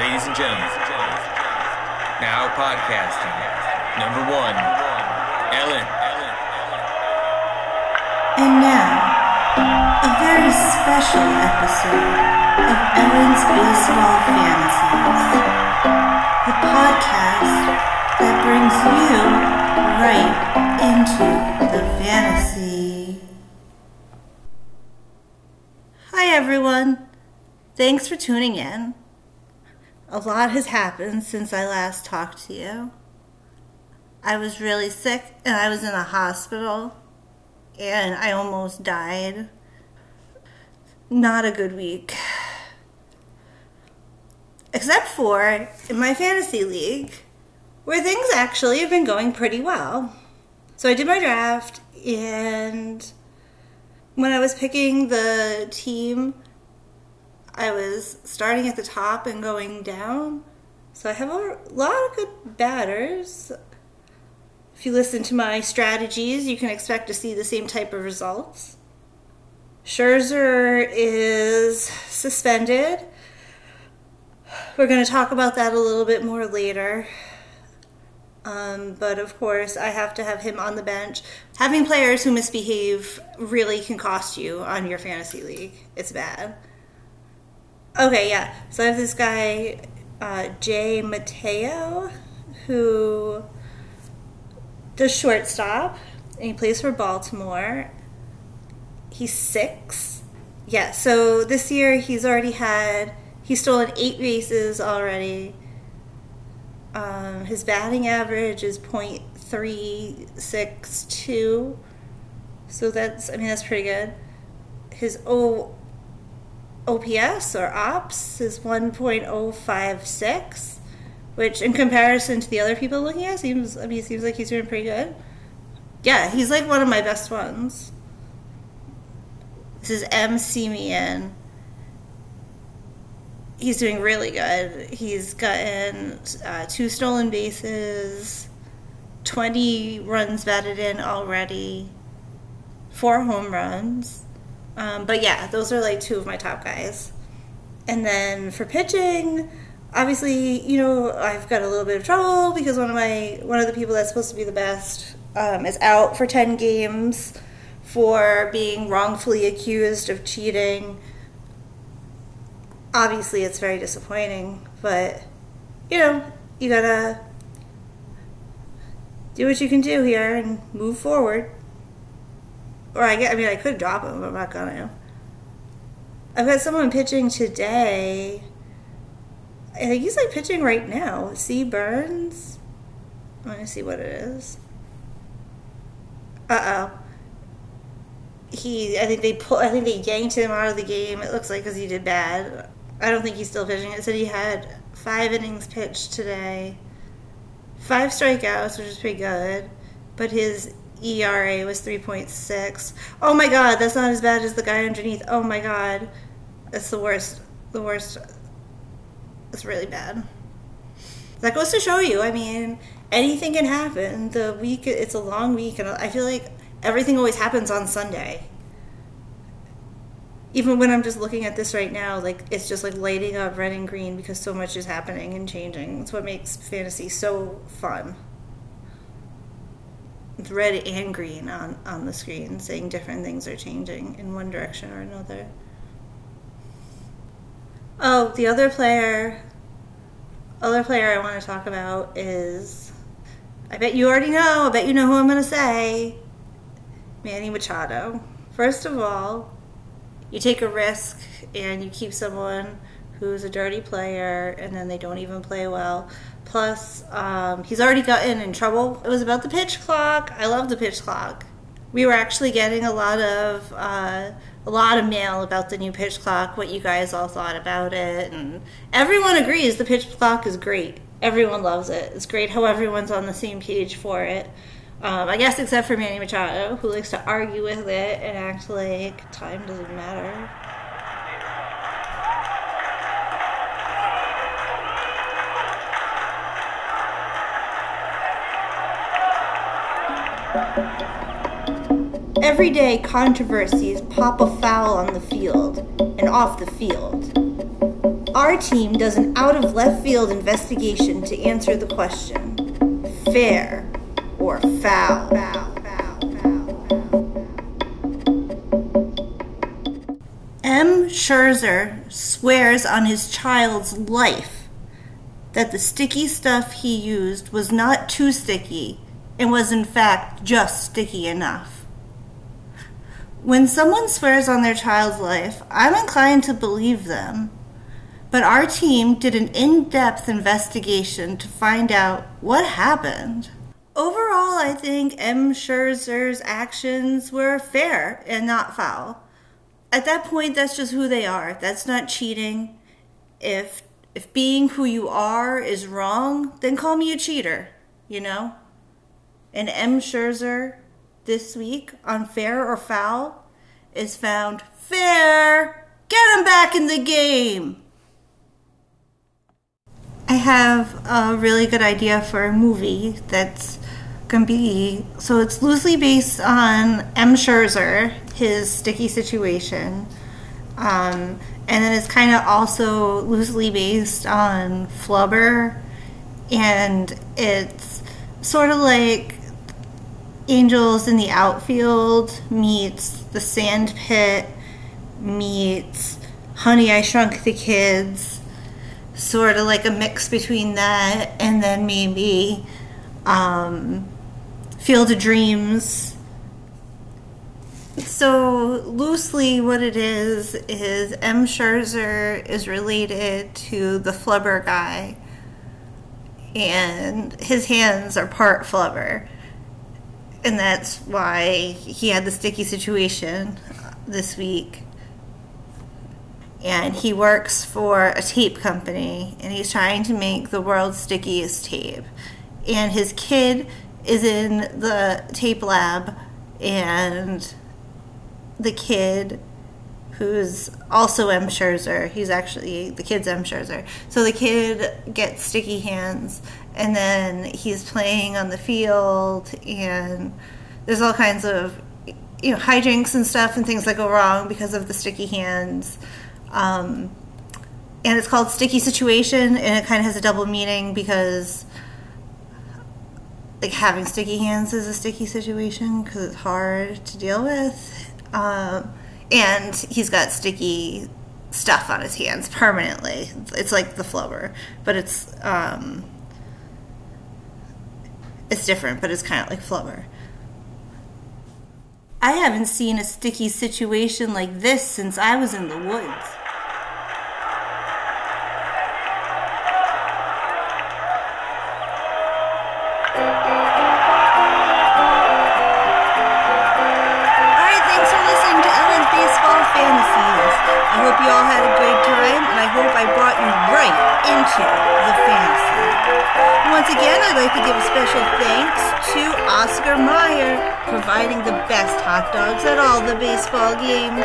Ladies and gentlemen, now podcasting. Number one, Ellen. And now, a very special episode of Ellen's Baseball Fantasies, the podcast that brings you right into the fantasy. Hi, everyone. Thanks for tuning in. A lot has happened since I last talked to you. I was really sick and I was in a hospital and I almost died. Not a good week. Except for in my fantasy league, where things actually have been going pretty well. So I did my draft, and when I was picking the team, I was starting at the top and going down. So I have a lot of good batters. If you listen to my strategies, you can expect to see the same type of results. Scherzer is suspended. We're going to talk about that a little bit more later. Um, but of course, I have to have him on the bench. Having players who misbehave really can cost you on your fantasy league. It's bad. Okay, yeah. So I have this guy, uh, Jay Mateo, who does shortstop, and he plays for Baltimore. He's six. Yeah, so this year he's already had, he's stolen eight bases already. Um, his batting average is .362. So that's, I mean, that's pretty good. His O, OPS or OPS is 1.056 which in comparison to the other people looking at seems I mean seems like he's doing pretty good. Yeah, he's like one of my best ones. This is M. Semien. He's doing really good. He's gotten uh, two stolen bases, 20 runs batted in already, four home runs. Um, but yeah, those are like two of my top guys. And then for pitching, obviously, you know, I've got a little bit of trouble because one of my one of the people that's supposed to be the best um, is out for ten games for being wrongfully accused of cheating. Obviously, it's very disappointing, but you know, you gotta do what you can do here and move forward. Or I get, I mean, I could drop him, but I'm not gonna. I've got someone pitching today I think he's like pitching right now. C. Burnes. Let me see what it is. Uh oh. He, I think they pull. I think they yanked him out of the game. It looks like because he did bad. I don't think he's still pitching. It said he had five innings pitched today, five strikeouts, which is pretty good. But his ERA was three point six. Oh my god, that's not as bad as the guy underneath. Oh my god, that's the worst. The worst it's really bad. That goes to show you. I mean, anything can happen. The week it's a long week, and I feel like everything always happens on Sunday. Even when I'm just looking at this right now, like it's just like lighting up red and green because so much is happening and changing. It's what makes fantasy so fun. Red and green on, on the screen, saying different things are changing in one direction or another. Oh, the other player, other player I want to talk about is, I bet you already know, I bet you know who I'm to say, Manny Machado. First of all, you take a risk and you keep someone who's a dirty player and then they don't even play well. Plus, um, he's already gotten in trouble. It was about the pitch clock. I love the pitch clock. We were actually getting a lot of uh, a lot of mail about the new pitch clock, what you guys all thought about it, and everyone agrees the pitch clock is great. Everyone loves it. It's great how everyone's on the same page for it. Um, I guess except for Manny Machado, who likes to argue with it and act like time doesn't matter. Everyday controversies pop a foul on the field and off the field. Our team does an out of left field investigation to answer the question fair or foul, foul M. Scherzer swears on his child's life that the sticky stuff he used was not too sticky and was in fact just sticky enough. When someone swears on their child's life, I'm inclined to believe them. But our team did an in depth investigation to find out what happened. Overall, I think M. Scherzer's actions were fair and not foul. At that point, that's just who they are. That's not cheating. If if being who you are is wrong, then call me a cheater, you know? And M. Scherzer this week on Fair or Foul is found fair. Get him back in the game. I have a really good idea for a movie that's to be so it's loosely based on M. Scherzer, his sticky situation. Um, and then it's kind of also loosely based on Flubber, and it's sort of like Angels in the Outfield meets The Sand Pit meets Honey, I Shrunk the Kids. Sort of like a mix between that and then maybe um, Field of Dreams. So, loosely, what it is is M. Scherzer is related to the Flubber guy, and his hands are part Flubber and that's why he had the sticky situation this week. And he works for a tape company and he's trying to make the world's stickiest tape. And his kid is in the tape lab, and the kid who's also M. Scherzer. He's actually the kid's M. Scherzer. So the kid gets sticky hands, and then he's playing on the field, and there's all kinds of you know hijinks and stuff and things that go wrong because of the sticky hands. Um, and it's called sticky situation, and it kind of has a double meaning because like having sticky hands is a sticky situation because it's hard to deal with. Um, and he's got sticky stuff on his hands permanently. It's like the Flubber, but it's um, it's different, but it's kind of like Flubber. I haven't seen a sticky situation like this since I was in the woods. Hope you all had a great time, and I hope I brought you right into the fantasy. Once again, I'd like to give a special thanks to Oscar Mayer, providing the best hot dogs at all the baseball games.